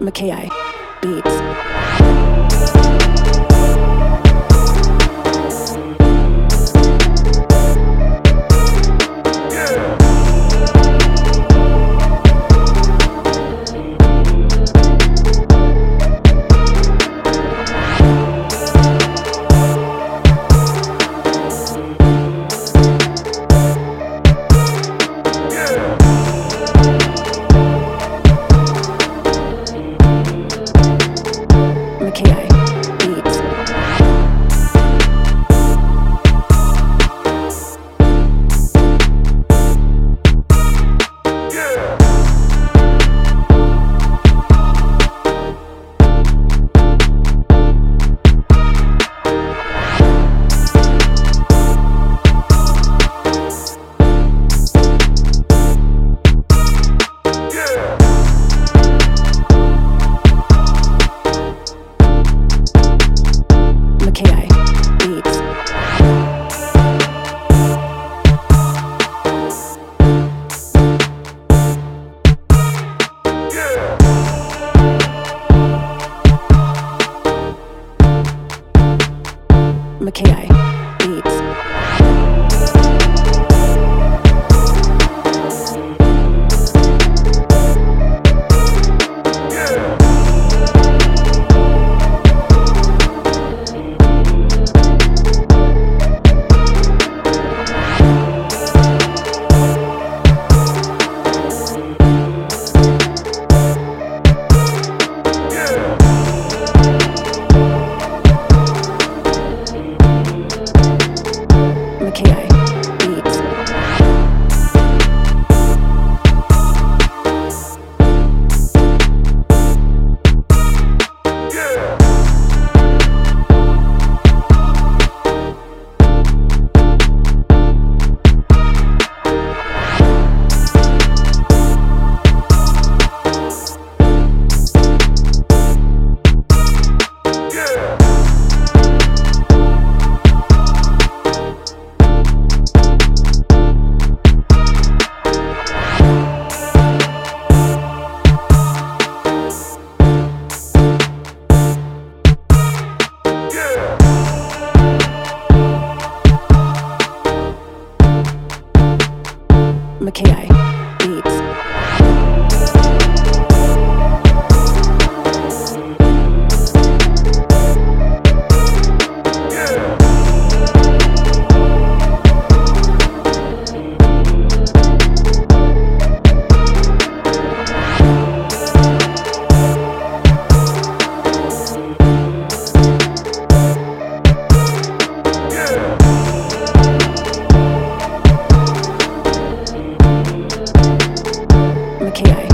McKay Beats. Mackay Mackay Mackay McKay. K.I.